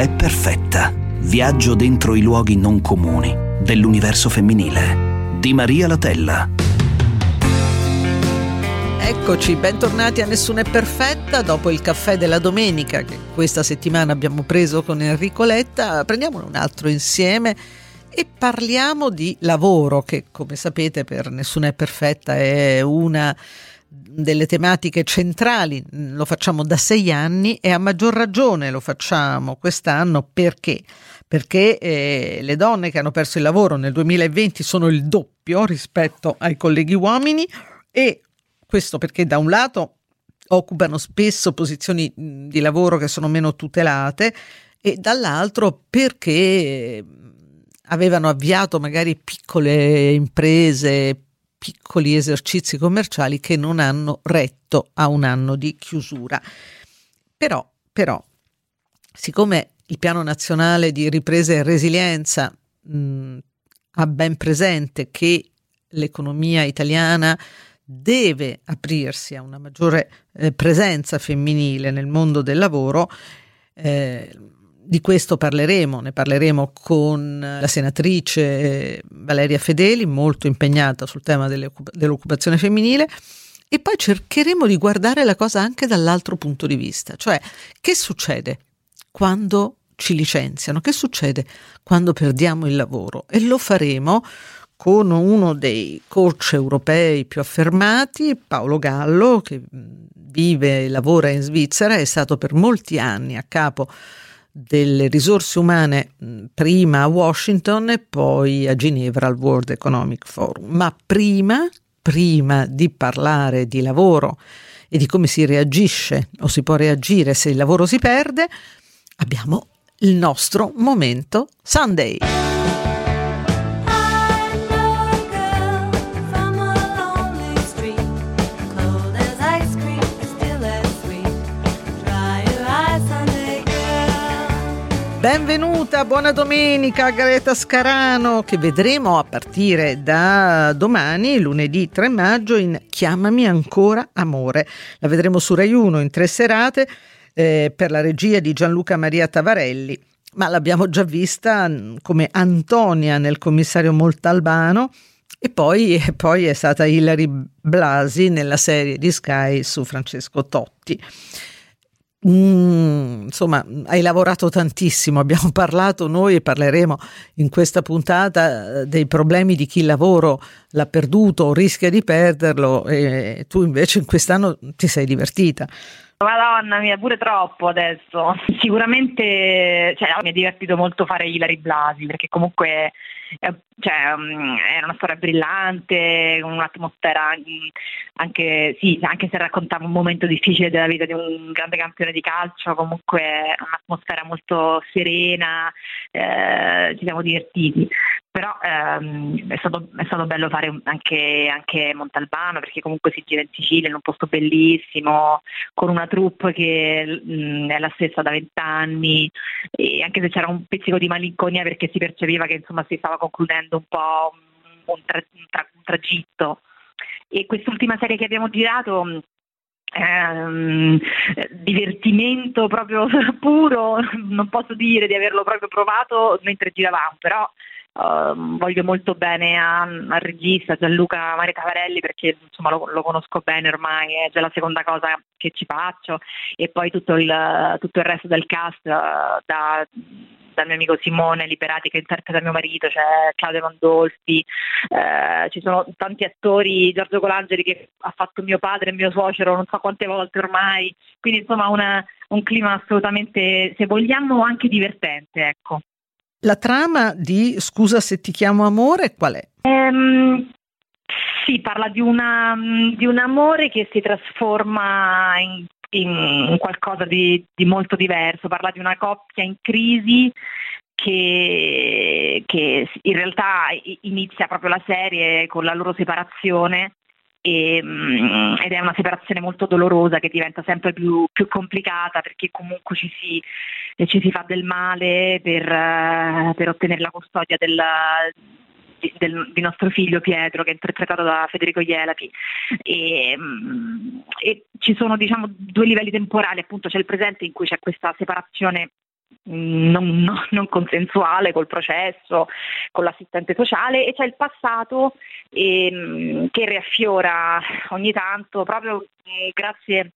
È perfetta. Viaggio dentro i luoghi non comuni dell'universo femminile. Di Maria Latella. Eccoci, bentornati a Nessuna è perfetta. Dopo il caffè della domenica che questa settimana abbiamo preso con Enrico Letta, prendiamone un altro insieme e parliamo di lavoro che come sapete per Nessuna è perfetta è una delle tematiche centrali, lo facciamo da sei anni e a maggior ragione lo facciamo quest'anno perché? Perché eh, le donne che hanno perso il lavoro nel 2020 sono il doppio rispetto ai colleghi uomini e questo perché da un lato occupano spesso posizioni di lavoro che sono meno tutelate e dall'altro perché avevano avviato magari piccole imprese, piccoli esercizi commerciali che non hanno retto a un anno di chiusura. Però, però siccome il piano nazionale di ripresa e resilienza mh, ha ben presente che l'economia italiana deve aprirsi a una maggiore eh, presenza femminile nel mondo del lavoro, eh, di questo parleremo, ne parleremo con la senatrice Valeria Fedeli, molto impegnata sul tema dell'occupazione femminile, e poi cercheremo di guardare la cosa anche dall'altro punto di vista, cioè che succede quando ci licenziano, che succede quando perdiamo il lavoro? E lo faremo con uno dei coach europei più affermati, Paolo Gallo, che vive e lavora in Svizzera, è stato per molti anni a capo delle risorse umane prima a Washington e poi a Ginevra al World Economic Forum. Ma prima, prima di parlare di lavoro e di come si reagisce o si può reagire se il lavoro si perde, abbiamo il nostro momento Sunday. Benvenuta, buona domenica Greta Scarano che vedremo a partire da domani, lunedì 3 maggio, in Chiamami ancora amore. La vedremo su Rai 1 in tre serate eh, per la regia di Gianluca Maria Tavarelli, ma l'abbiamo già vista mm, come Antonia nel commissario Moltalbano e poi, e poi è stata Hilary Blasi nella serie di Sky su Francesco Totti. Mm, insomma, hai lavorato tantissimo, abbiamo parlato noi e parleremo in questa puntata eh, dei problemi di chi il lavoro l'ha perduto o rischia di perderlo e tu invece in quest'anno ti sei divertita. Madonna mia, pure troppo adesso. Sicuramente cioè, mi è divertito molto fare Ilari Blasi perché comunque cioè, um, era una storia brillante, un'atmosfera mm, anche, sì, anche se raccontava un momento difficile della vita di un grande campione di calcio, comunque un'atmosfera molto serena, eh, ci siamo divertiti. Però ehm, è, stato, è, stato, bello fare anche, anche, Montalbano perché comunque si gira in Sicilia in un posto bellissimo, con una troupe che mh, mm, è la stessa da vent'anni e anche se c'era un pizzico di malinconia perché si percepiva che insomma si stava concludendo un po' un, tra, un, tra, un tragitto. E quest'ultima serie che abbiamo girato Um, divertimento proprio puro, non posso dire di averlo proprio provato mentre giravamo, però Uh, voglio molto bene al regista Gianluca Maria Tavarelli perché insomma, lo, lo, conosco bene ormai, è già la seconda cosa che ci faccio e poi tutto il, tutto il resto del cast uh, da, dal mio amico Simone Liberati che interpreta mio marito, c'è cioè Claudio Mandolfi, eh, ci sono tanti attori, Giorgio Colangeli che ha fatto mio padre e mio suocero non so quante volte ormai, quindi insomma una, un clima assolutamente, se vogliamo, anche divertente. Ecco. La trama di Scusa se ti chiamo amore qual è? Um, sì, parla di, una, di, un amore che si trasforma in, in qualcosa di, di, molto diverso, parla di una coppia in crisi che, che in realtà inizia proprio la serie con la loro separazione e, mm, ed è una separazione molto dolorosa che diventa sempre più, più complicata perché comunque ci si, ci si, fa del male per, uh, per ottenere la custodia del, di, del, di, nostro figlio Pietro che è interpretato da Federico Ielapi e, um, e ci sono diciamo due livelli temporali appunto c'è il presente in cui c'è questa separazione non, non, non, consensuale col processo, con l'assistente sociale e c'è il passato ehm, che riaffiora ogni tanto proprio eh, grazie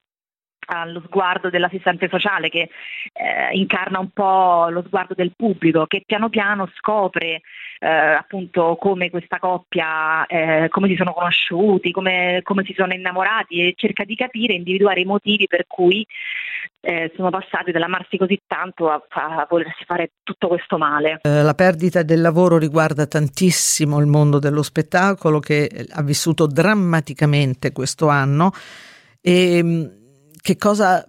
allo sguardo dell'assistente sociale che eh, incarna un po' lo sguardo del pubblico che piano piano scopre eh, appunto come questa coppia, eh, come si sono conosciuti, come, come, si sono innamorati e cerca di capire, individuare i motivi per cui eh, sono passati dall'amarsi così tanto a, a, volersi fare tutto questo male. Eh, la perdita del lavoro riguarda tantissimo il mondo dello spettacolo che ha vissuto drammaticamente questo anno e che cosa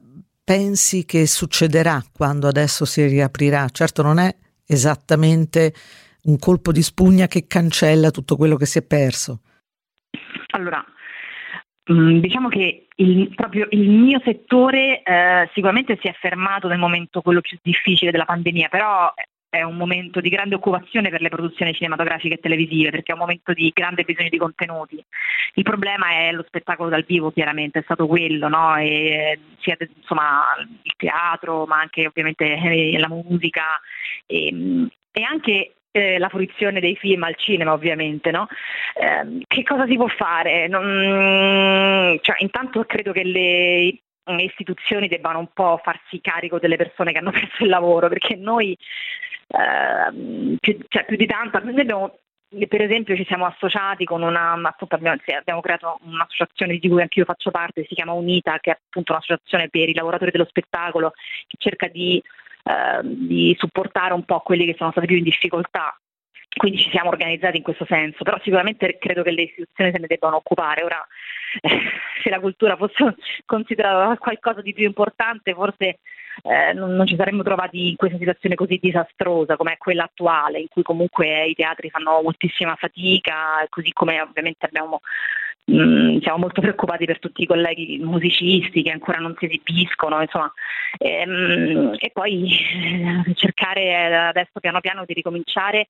pensi che succederà quando adesso si riaprirà? Certo non è esattamente un colpo di spugna che cancella tutto quello che si è perso. Allora, mm, diciamo che il, proprio il mio settore eh, sicuramente si è fermato nel momento quello più difficile della pandemia, però è un momento di grande occupazione per le produzioni cinematografiche e televisive, perché è un momento di grande bisogno di contenuti. Il problema è lo spettacolo dal vivo, chiaramente, è stato quello, no? e, sia insomma, il teatro, ma anche ovviamente eh, la musica e, e anche eh, la fruizione dei film al cinema ovviamente, no? eh, che cosa si può fare? Non, cioè, intanto credo che le istituzioni debbano un po' farsi carico delle persone che hanno perso il lavoro, perché noi eh, più, cioè, più, di tanto, noi abbiamo per esempio ci siamo associati con una, abbiamo, abbiamo, creato un'associazione di cui anche io faccio parte, si chiama Unita, che è appunto un'associazione per i lavoratori dello spettacolo che cerca di, eh, di supportare un po' quelli che sono stati più in difficoltà quindi ci siamo organizzati in questo senso, però sicuramente credo che le istituzioni se ne debbano occupare. Ora, se la cultura fosse considerata qualcosa di più importante, forse eh, non, non, ci saremmo trovati in questa situazione così disastrosa come è quella attuale, in cui comunque i teatri fanno moltissima fatica, così come ovviamente abbiamo Mm, siamo molto preoccupati per tutti i colleghi musicisti che ancora non si esibiscono, insomma, ehm, e poi eh, cercare adesso piano piano di ricominciare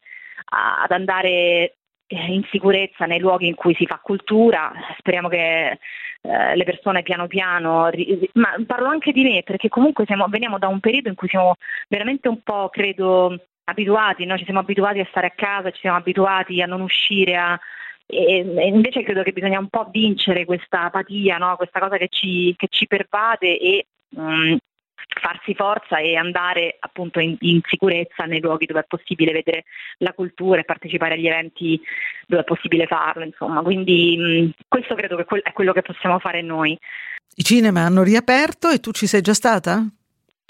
a, ad andare in sicurezza nei luoghi in cui si fa cultura, speriamo che eh, le persone piano piano, ma parlo anche di me perché comunque siamo, veniamo da un periodo in cui siamo veramente un po', credo, abituati, no? ci siamo abituati a stare a casa, ci siamo abituati a non uscire, a, e, invece credo che bisogna un po' vincere questa apatia, no? questa cosa che ci, che ci pervade e um, farsi forza e andare appunto in, in, sicurezza nei luoghi dove è possibile vedere la cultura e partecipare agli eventi dove è possibile farlo, insomma. Quindi mh, questo credo che è quello che possiamo fare noi. I cinema hanno riaperto e tu ci sei già stata?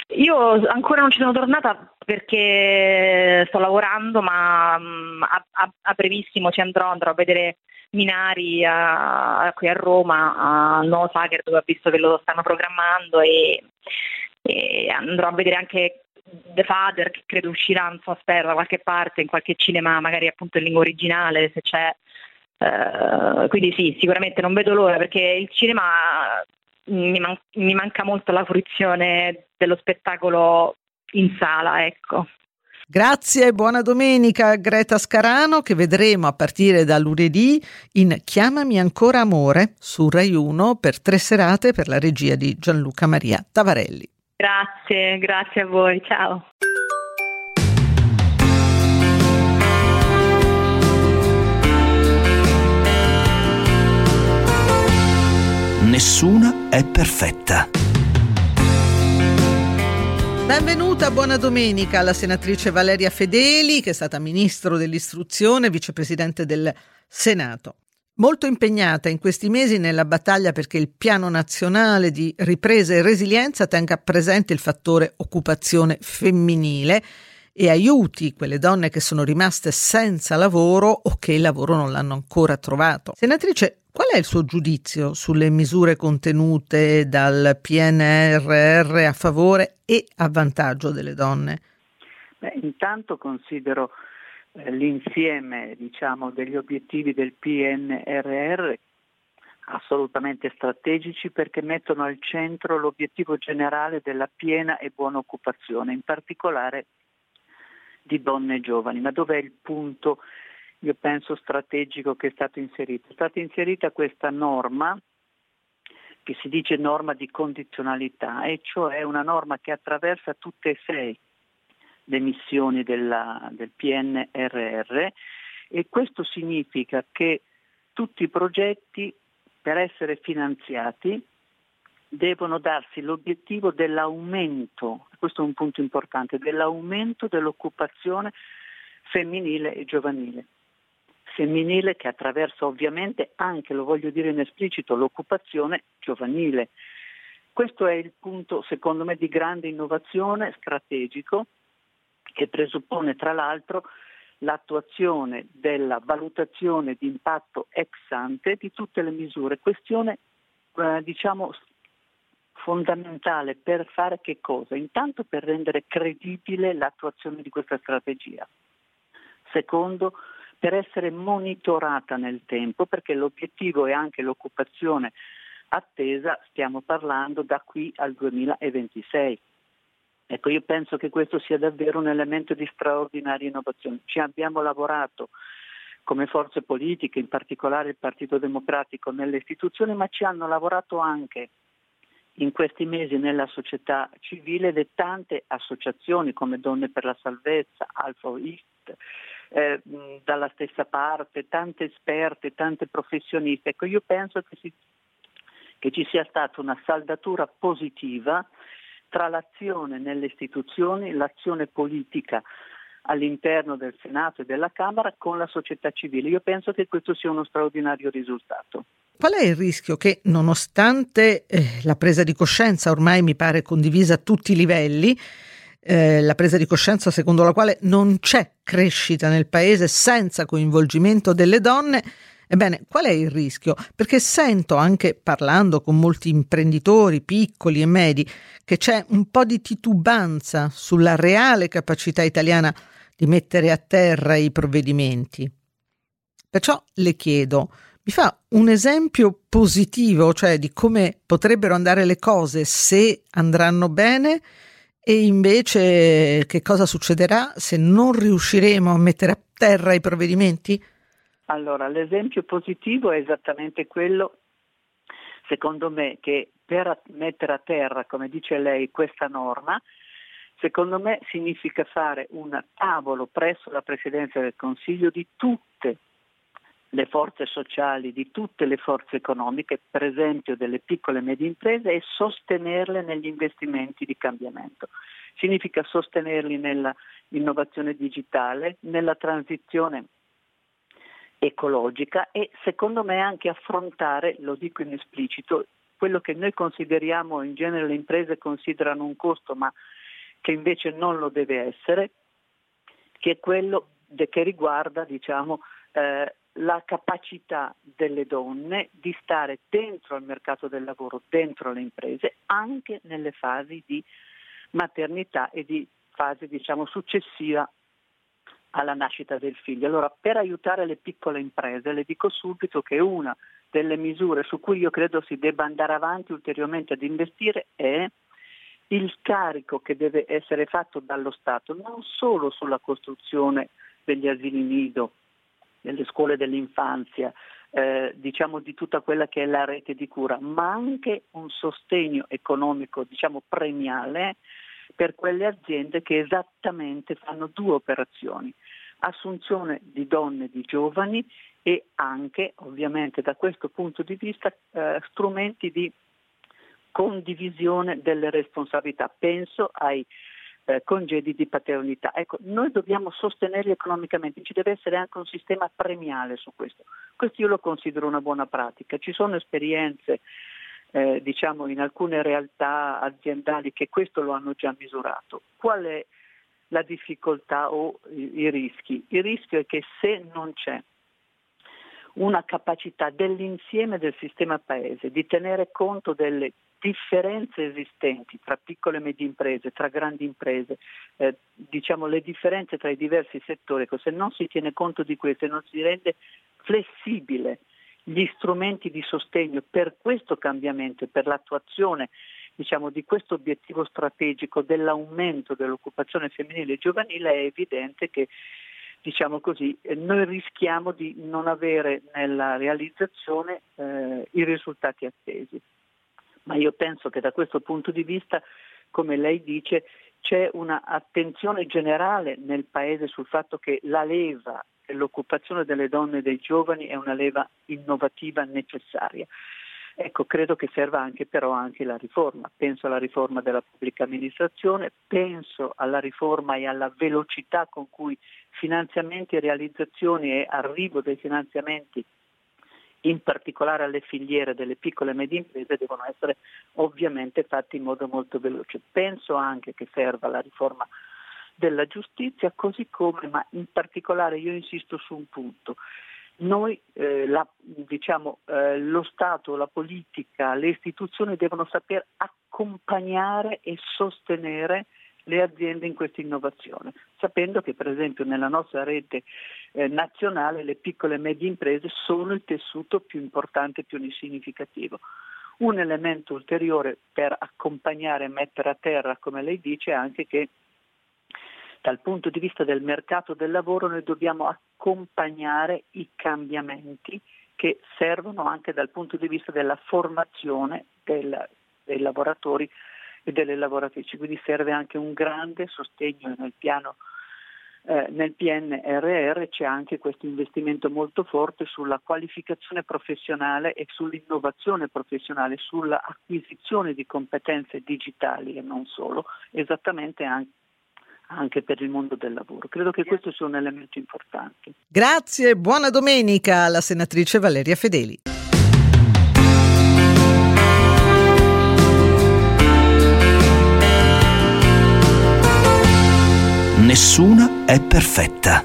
Io ancora non ci sono tornata perché sto lavorando, ma a, a, a brevissimo ci andrò, andrò a vedere Minari a, qui a Roma, al nuovo Sager dove ho visto che lo stanno programmando e, e andrò a vedere anche The Father che credo uscirà, non so, spero da qualche parte, in qualche cinema, magari appunto in lingua originale se c'è. Uh, quindi sì, sicuramente non vedo l'ora perché il cinema mi, man- mi manca molto la fruizione dello spettacolo in sala, ecco. Grazie e buona domenica Greta Scarano che vedremo a partire da lunedì in Chiamami ancora amore su Rai 1 per tre serate per la regia di Gianluca Maria Tavarelli. Grazie, grazie a voi, ciao. Nessuna è perfetta. Benvenuta, buona domenica alla senatrice Valeria Fedeli, che è stata ministro dell'istruzione, vicepresidente del Senato. Molto impegnata in questi mesi nella battaglia perché il piano nazionale di ripresa e resilienza tenga presente il fattore occupazione femminile e aiuti quelle donne che sono rimaste senza lavoro o che il lavoro non l'hanno ancora trovato. Senatrice, qual è il suo giudizio sulle misure contenute dal PNRR a favore e a vantaggio delle donne? Beh, intanto considero l'insieme diciamo, degli obiettivi del PNRR assolutamente strategici perché mettono al centro l'obiettivo generale della piena e buona occupazione, in particolare di donne giovani. Ma dov'è il punto, io penso, strategico che è stato inserito? È stata inserita questa norma che si dice norma di condizionalità, e cioè una norma che attraversa tutte e sei le missioni della, del PNRR e questo significa che tutti i progetti per essere finanziati devono darsi l'obiettivo dell'aumento, questo è un punto importante, dell'aumento dell'occupazione femminile e giovanile. Femminile che attraversa ovviamente anche, lo voglio dire in esplicito, l'occupazione giovanile. Questo è il punto, secondo me, di grande innovazione strategico che presuppone tra l'altro l'attuazione della valutazione di impatto ex ante di tutte le misure. Questione eh, diciamo fondamentale per fare che cosa? Intanto per rendere credibile l'attuazione di questa strategia. Secondo, per essere monitorata nel tempo, perché l'obiettivo è anche l'occupazione attesa, stiamo parlando da qui al 2026. Ecco, io penso che questo sia davvero un elemento di straordinaria innovazione. Ci abbiamo lavorato come forze politiche, in particolare il Partito Democratico nelle istituzioni, ma ci hanno lavorato anche in questi mesi nella società civile le tante associazioni come Donne per la Salvezza, Alfa Ist, eh, dalla stessa parte, tante esperte, tante professioniste. Ecco, io penso che, si, che ci sia stata una saldatura positiva tra l'azione nelle istituzioni, l'azione politica all'interno del Senato e della Camera con la società civile. Io penso che questo sia uno straordinario risultato. Qual è il rischio che, nonostante eh, la presa di coscienza ormai mi pare condivisa a tutti i livelli, eh, la presa di coscienza secondo la quale non c'è crescita nel paese senza coinvolgimento delle donne, Ebbene, qual è il rischio? Perché sento anche parlando con molti imprenditori piccoli e medi che c'è un po' di titubanza sulla reale capacità italiana di mettere a terra i provvedimenti. Perciò le chiedo, mi fa un esempio positivo, cioè di come potrebbero andare le cose se andranno bene e invece che cosa succederà se non riusciremo a mettere a terra i provvedimenti? Allora, l'esempio positivo è esattamente quello, secondo me, che per mettere a terra, come dice lei, questa norma, secondo me significa fare un tavolo presso la Presidenza del Consiglio di tutte le forze sociali, di tutte le forze economiche, per esempio delle piccole e medie imprese, e sostenerle negli investimenti di cambiamento. Significa sostenerli nell'innovazione digitale, nella transizione ecologica e secondo me anche affrontare, lo dico in esplicito, quello che noi consideriamo, in genere le imprese considerano un costo, ma che invece non lo deve essere, che è quello de- che riguarda diciamo, eh, la capacità delle donne di stare dentro il mercato del lavoro, dentro le imprese, anche nelle fasi di maternità e di fase diciamo, successiva alla nascita del figlio. Allora, per aiutare le piccole imprese, le dico subito che una delle misure su cui io credo si debba andare avanti ulteriormente ad investire è il carico che deve essere fatto dallo Stato non solo sulla costruzione degli asili nido, delle scuole dell'infanzia, eh, diciamo di tutta quella che è la rete di cura, ma anche un sostegno economico diciamo premiale per quelle aziende che esattamente fanno due operazioni, assunzione di donne, di giovani e anche ovviamente da questo punto di vista eh, strumenti di condivisione delle responsabilità. Penso ai eh, congedi di paternità. Ecco, noi dobbiamo sostenerli economicamente, ci deve essere anche un sistema premiale su questo. Questo io lo considero una buona pratica. Ci sono esperienze eh, diciamo in alcune realtà aziendali che questo lo hanno già misurato. Qual è la difficoltà o i, i rischi? Il rischio è che se non c'è una capacità dell'insieme del sistema paese di tenere conto delle differenze esistenti tra piccole e medie imprese, tra grandi imprese, eh, diciamo le differenze tra i diversi settori, ecco, se non si tiene conto di questo e non si rende flessibile gli strumenti di sostegno per questo cambiamento e per l'attuazione diciamo, di questo obiettivo strategico dell'aumento dell'occupazione femminile e giovanile è evidente che diciamo così, noi rischiamo di non avere nella realizzazione eh, i risultati attesi. Ma io penso che da questo punto di vista, come lei dice, c'è un'attenzione generale nel Paese sul fatto che la leva dell'occupazione delle donne e dei giovani è una leva innovativa necessaria. Ecco, credo che serva anche però anche la riforma. Penso alla riforma della pubblica amministrazione, penso alla riforma e alla velocità con cui finanziamenti e realizzazioni e arrivo dei finanziamenti in particolare alle filiere delle piccole e medie imprese devono essere ovviamente fatti in modo molto veloce. Penso anche che serva la riforma della giustizia, così come, ma in particolare io insisto su un punto, noi, eh, la, diciamo, eh, lo Stato, la politica, le istituzioni devono saper accompagnare e sostenere le aziende in questa innovazione, sapendo che per esempio nella nostra rete eh, nazionale le piccole e medie imprese sono il tessuto più importante e più significativo. Un elemento ulteriore per accompagnare e mettere a terra, come lei dice, è anche che dal punto di vista del mercato del lavoro noi dobbiamo accompagnare i cambiamenti che servono anche dal punto di vista della formazione del, dei lavoratori e delle lavoratrici, quindi serve anche un grande sostegno nel piano eh, nel PNRR c'è anche questo investimento molto forte sulla qualificazione professionale e sull'innovazione professionale, sull'acquisizione di competenze digitali e non solo, esattamente anche anche per il mondo del lavoro. Credo che questo sia un elemento importante. Grazie, buona domenica alla senatrice Valeria Fedeli. Nessuna è perfetta.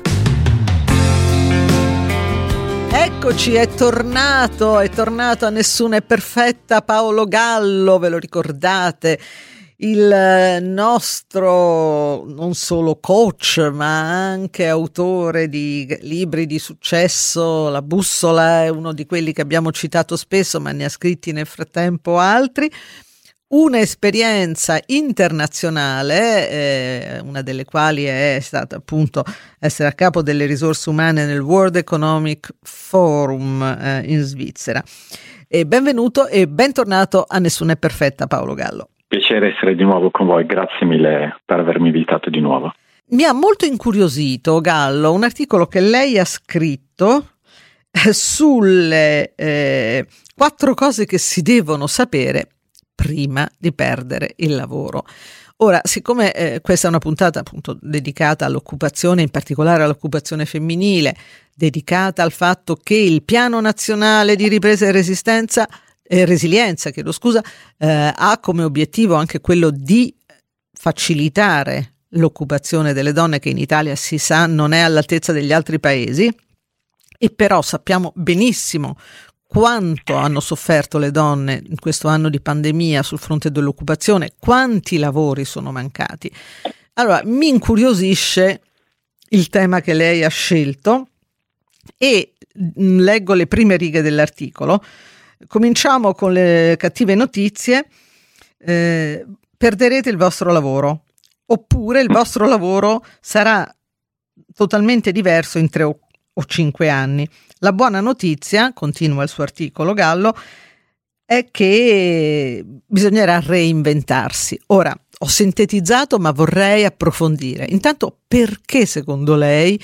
Eccoci, è tornato, è tornato a Nessuna è perfetta Paolo Gallo, ve lo ricordate? il nostro non solo coach ma anche autore di libri di successo, La bussola è uno di quelli che abbiamo citato spesso ma ne ha scritti nel frattempo altri. Un'esperienza internazionale, eh, una delle quali è stata appunto essere a capo delle risorse umane nel World Economic Forum eh, in Svizzera. E benvenuto e bentornato a Nessuna è perfetta Paolo Gallo. Piacere essere di nuovo con voi, grazie mille per avermi invitato di nuovo. Mi ha molto incuriosito, Gallo, un articolo che lei ha scritto eh, sulle eh, quattro cose che si devono sapere prima di perdere il lavoro. Ora, siccome eh, questa è una puntata appunto dedicata all'occupazione, in particolare all'occupazione femminile, dedicata al fatto che il Piano Nazionale di Ripresa e Resistenza eh, resilienza, chiedo scusa, eh, ha come obiettivo anche quello di facilitare l'occupazione delle donne che in Italia si sa non è all'altezza degli altri paesi e però sappiamo benissimo quanto hanno sofferto le donne in questo anno di pandemia sul fronte dell'occupazione, quanti lavori sono mancati. Allora, mi incuriosisce il tema che lei ha scelto e mm, leggo le prime righe dell'articolo Cominciamo con le cattive notizie. Eh, perderete il vostro lavoro oppure il vostro lavoro sarà totalmente diverso in tre o, o cinque anni. La buona notizia, continua il suo articolo Gallo, è che bisognerà reinventarsi. Ora, ho sintetizzato, ma vorrei approfondire. Intanto, perché secondo lei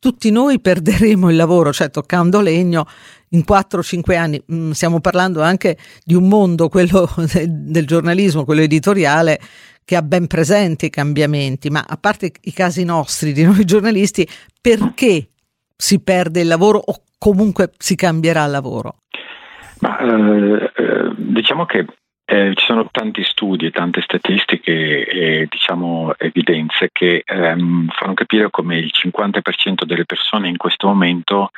tutti noi perderemo il lavoro, cioè toccando legno, in 4-5 anni. Mm, stiamo parlando anche di un mondo, quello del giornalismo, quello editoriale, che ha ben presente i cambiamenti, ma a parte i casi nostri, di noi giornalisti, perché si perde il lavoro o comunque si cambierà lavoro? Ma, eh, eh, diciamo che eh, ci sono tanti studi e tante statistiche e diciamo, evidenze che ehm, fanno capire come il 50% delle persone in questo momento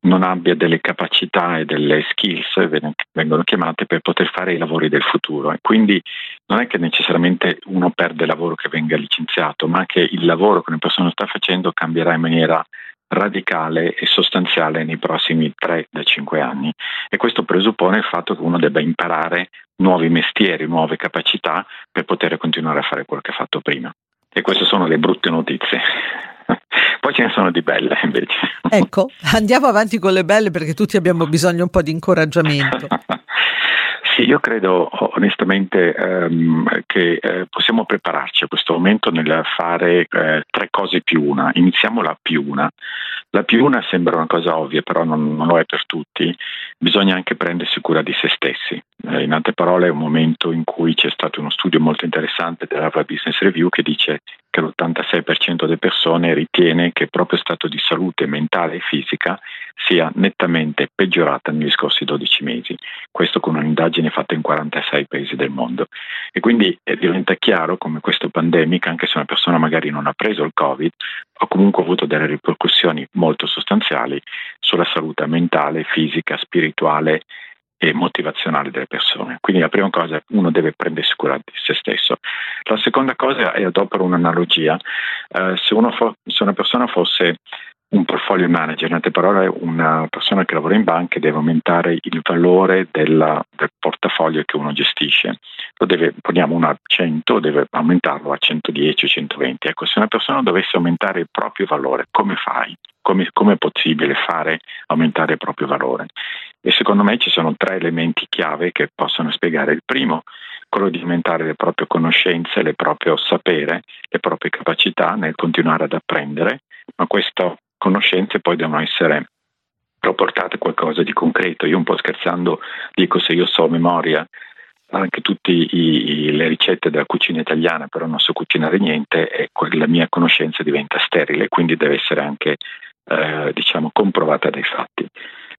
non abbia delle capacità e delle skills, vengono chiamate, per poter fare i lavori del futuro. E quindi non è che necessariamente uno perde lavoro che venga licenziato, ma che il lavoro che una persona sta facendo cambierà in maniera radicale e sostanziale nei prossimi 3-5 anni e questo presuppone il fatto che uno debba imparare nuovi mestieri, nuove capacità per poter continuare a fare quello che ha fatto prima. E queste sono le brutte notizie. Poi ce ne sono di belle invece. Ecco, andiamo avanti con le belle perché tutti abbiamo bisogno un po' di incoraggiamento. Sì, io credo onestamente ehm, che eh, possiamo prepararci a questo momento nel fare eh, tre cose più una. Iniziamo la più una. La più una sembra una cosa ovvia, però non, non lo è per tutti. Bisogna anche prendersi cura di se stessi. Eh, in altre parole è un momento in cui c'è stato uno studio molto interessante dell'Harvard Business Review che dice che l'86% delle persone ritiene che il proprio stato di salute mentale e fisica sia nettamente peggiorata negli scorsi 12 mesi. Questo con un'indagine fatta in 46 paesi del mondo. E quindi eh, diventa chiaro come questa pandemica, anche se una persona magari non ha preso il Covid, ha comunque avuto delle ripercussioni molto sostanziali sulla salute mentale, fisica, spirituale e motivazionale delle persone. Quindi la prima cosa, uno deve prendersi cura di se stesso. La seconda cosa è adopero un'analogia. Eh, se, fo- se, una persona fosse un portfolio manager, in altre parole una persona che lavora in banca deve aumentare il valore della, del portafoglio che uno gestisce. Lo deve, poniamo uno a 100, deve aumentarlo a 110 o 120. Ecco, se una persona dovesse aumentare il proprio valore, come fai? Come è possibile fare aumentare il proprio valore? E secondo me ci sono tre elementi chiave che possono spiegare. Il primo, quello di aumentare le proprie conoscenze, il proprio sapere, le proprie capacità nel continuare ad apprendere, ma queste conoscenze poi devono essere rapportate a qualcosa di concreto. Io un po' scherzando dico se io so memoria anche tutte le ricette della cucina italiana, però non so cucinare niente, e la mia conoscenza diventa sterile, quindi deve essere anche eh, diciamo, comprovata dai fatti.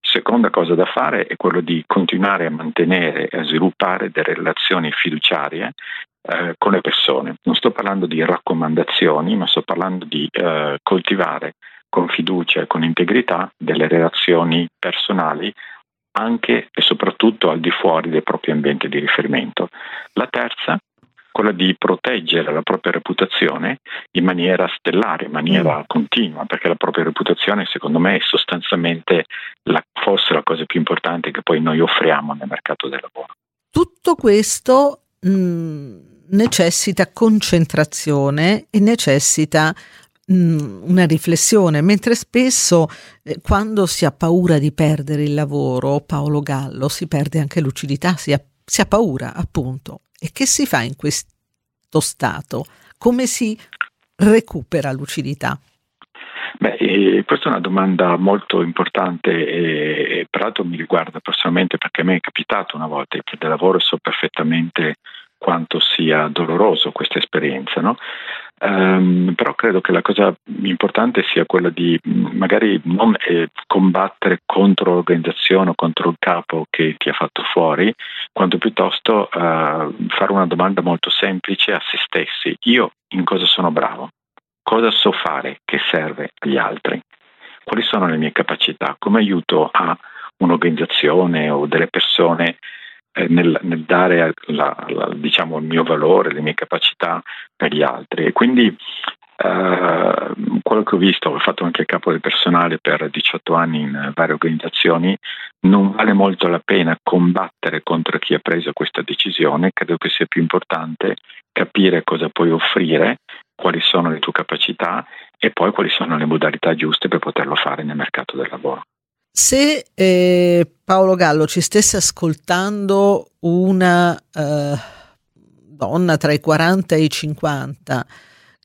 Seconda cosa da fare è quello di continuare a mantenere e a sviluppare delle relazioni fiduciarie eh, con le persone. Non sto parlando di raccomandazioni, ma sto parlando di eh, coltivare con fiducia e con integrità delle relazioni personali anche e soprattutto al di fuori del proprio ambiente di riferimento. La terza quella di proteggere la propria reputazione in maniera stellare, in maniera mm. continua, perché la propria reputazione secondo me è sostanzialmente la, forse la cosa più importante che poi noi offriamo nel mercato del lavoro. Tutto questo mh, mm, necessita concentrazione e necessita mm, una riflessione, mentre spesso eh, quando si ha paura di perdere il lavoro, Paolo Gallo, si perde anche lucidità, si ha, si ha paura appunto. E che si fa in questo stato? Come si recupera lucidità? Beh, eh, questa è una domanda molto importante e, e peraltro mi riguarda personalmente perché a me è capitato una volta che del lavoro so perfettamente quanto sia doloroso questa esperienza, no? Um, però credo che la cosa importante sia quella di mm, magari non eh, combattere contro l'organizzazione o contro il capo che ti ha fatto fuori, quanto piuttosto uh, fare una domanda molto semplice a se stessi. Io in cosa sono bravo? Cosa so fare che serve agli altri? Quali sono le mie capacità? Come aiuto a un'organizzazione o delle persone nel, nel, dare la, la, diciamo, il mio valore, le mie capacità per gli altri. E quindi eh, quello che ho visto, ho fatto anche capo del personale per 18 anni in varie organizzazioni, non vale molto la pena combattere contro chi ha preso questa decisione, credo che sia più importante capire cosa puoi offrire, quali sono le tue capacità e poi quali sono le modalità giuste per poterlo fare nel mercato del lavoro. Se eh, Paolo Gallo ci stesse ascoltando una eh, donna tra i 40 e i 50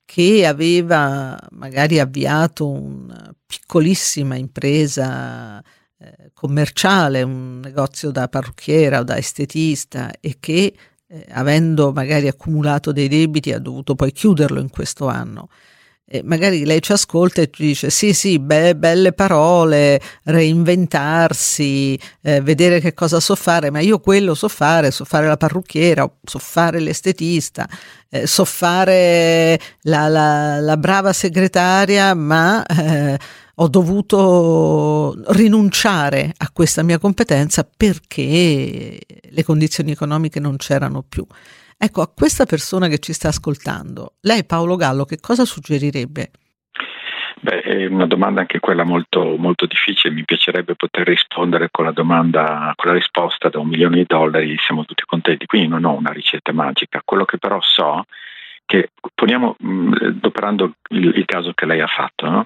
che aveva magari avviato una piccolissima impresa eh, commerciale, un negozio da parrucchiera o da estetista e che eh, avendo magari accumulato dei debiti ha dovuto poi chiuderlo in questo anno e magari lei ci ascolta e ci dice sì sì be- belle parole reinventarsi eh, vedere che cosa so fare ma io quello so fare so fare la parrucchiera so fare l'estetista eh, so fare la, la, la, brava segretaria ma eh, ho dovuto rinunciare a questa mia competenza perché le condizioni economiche non c'erano più Ecco, a questa persona che ci sta ascoltando, lei Paolo Gallo che cosa suggerirebbe? Beh, è una domanda anche quella molto, molto difficile, mi piacerebbe poter rispondere con la domanda, con la risposta da un milione di dollari, siamo tutti contenti, quindi non ho una ricetta magica. Quello che però so, che poniamo, adoperando il, il caso che lei ha fatto, no?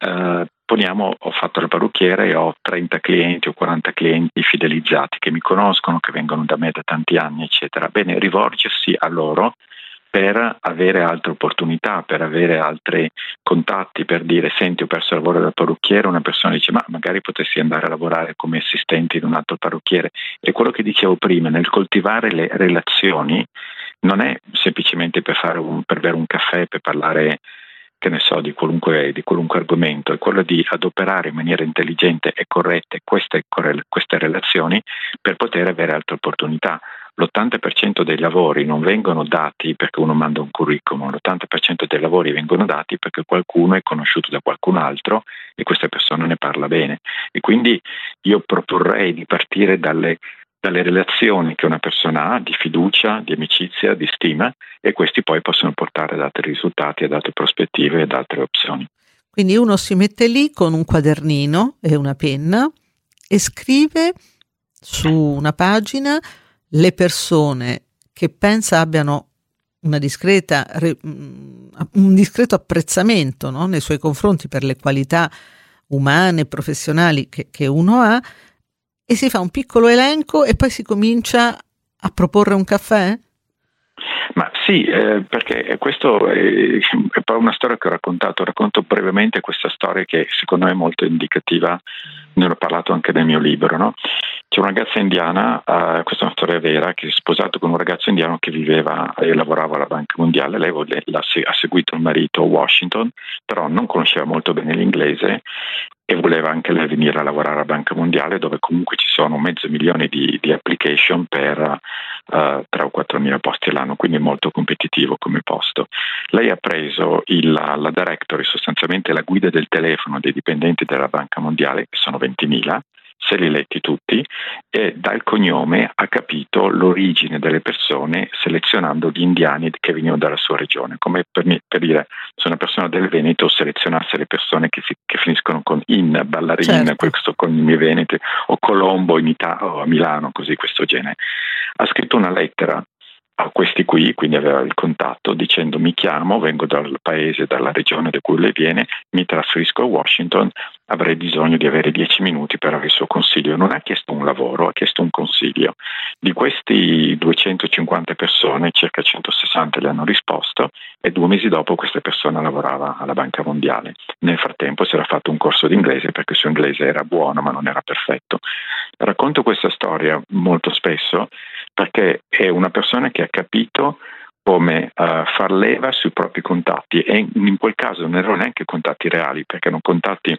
uh, poniamo ho fatto il parrucchiere e ho 30 clienti o 40 clienti fidelizzati che mi conoscono, che vengono da me da tanti anni, eccetera. Bene, rivolgersi a loro per avere altre opportunità, per avere altri contatti, per dire senti ho perso il lavoro da parrucchiere, una persona dice ma magari potessi andare a lavorare come assistente in un altro parrucchiere. E quello che dicevo prima, nel coltivare le relazioni non è semplicemente per, un, per bere un caffè, per parlare che ne so, di qualunque, di qualunque, argomento, è quello di adoperare in maniera intelligente e corretta queste, queste relazioni per poter avere altre opportunità. L'80% dei lavori non vengono dati perché uno manda un curriculum, l'80% dei lavori vengono dati perché qualcuno è conosciuto da qualcun altro e questa persona ne parla bene. E quindi io proporrei di partire dalle dalle relazioni che una persona ha di fiducia, di amicizia, di stima e questi poi possono portare ad altri risultati, ad altre prospettive, ad altre opzioni. Quindi uno si mette lì con un quadernino e una penna e scrive su una pagina le persone che pensa abbiano discreta, mm, un discreto apprezzamento no? nei suoi confronti per le qualità umane professionali che, che uno ha e si fa un piccolo elenco e poi si comincia a proporre un caffè? Ma sì, eh, perché questo è, è poi una storia che ho raccontato, racconto brevemente questa storia che secondo me è molto indicativa, ne ho parlato anche nel mio libro. No? C'è una ragazza indiana, uh, questa è una storia vera, che è sposato con un ragazzo indiano che viveva e lavorava alla Banca Mondiale, lei ha seguito il marito a Washington, però non conosceva molto bene l'inglese e voleva anche lei venire a lavorare alla Banca Mondiale dove comunque ci sono mezzo milione di, di application per uh, eh, 3 o 4 mila posti all'anno, quindi molto competitivo come posto. Lei ha preso il, la directory, sostanzialmente la guida del telefono dei dipendenti della Banca Mondiale, che sono 20.000, se li letti tutti e dal cognome ha capito l'origine delle persone selezionando gli indiani che venivano dalla sua regione, come per, me, per dire se una persona del Veneto selezionasse le persone che, si, che finiscono con in, ballerina, certo. questo cognome Venete, o Colombo in Italia o a Milano, così questo genere. Ha scritto una lettera a questi qui, quindi aveva il contatto dicendo mi chiamo, vengo dal paese, dalla regione da cui lei viene, mi trasferisco a Washington, avrei bisogno di avere dieci minuti per avere il suo consiglio. Non ha chiesto un lavoro, ha chiesto un consiglio. Di questi 250 persone, circa 160 le hanno risposto e due mesi dopo questa persona lavorava alla Banca Mondiale. Nel frattempo si era fatto un corso di inglese perché il suo inglese era buono ma non era perfetto. Racconto questa storia molto spesso perché è una persona che ha capito come uh, far leva sui propri contatti e in quel caso non erano neanche contatti reali perché erano contatti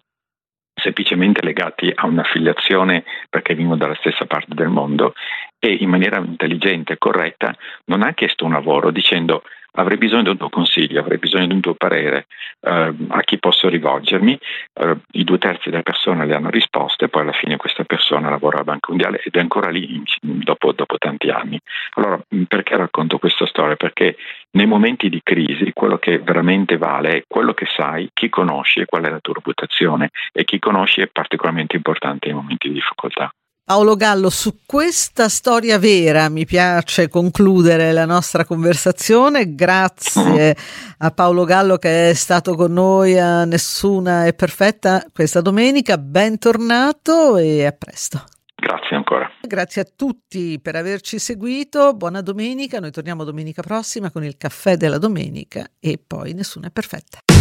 semplicemente legati a un'affiliazione perché vivono dalla stessa parte del mondo e in maniera intelligente e corretta non ha chiesto un lavoro dicendo avrei bisogno di un tuo consiglio, avrei bisogno di un tuo parere, eh, a chi posso rivolgermi? Eh, I due terzi delle persone le hanno risposto e poi alla fine questa persona lavora alla Banca Mondiale ed è ancora lì dopo, dopo tanti anni. Allora, perché racconto questa storia? Perché nei momenti di crisi quello che veramente vale è quello che sai, chi conosci e qual è la tua reputazione e chi conosci è particolarmente importante nei momenti di difficoltà. Paolo Gallo, su questa storia vera mi piace concludere la nostra conversazione. Grazie a Paolo Gallo che è stato con noi a Nessuna è perfetta questa domenica. Bentornato e a presto. Grazie ancora. Grazie a tutti per averci seguito. Buona domenica. Noi torniamo domenica prossima con il caffè della domenica e poi Nessuna è perfetta.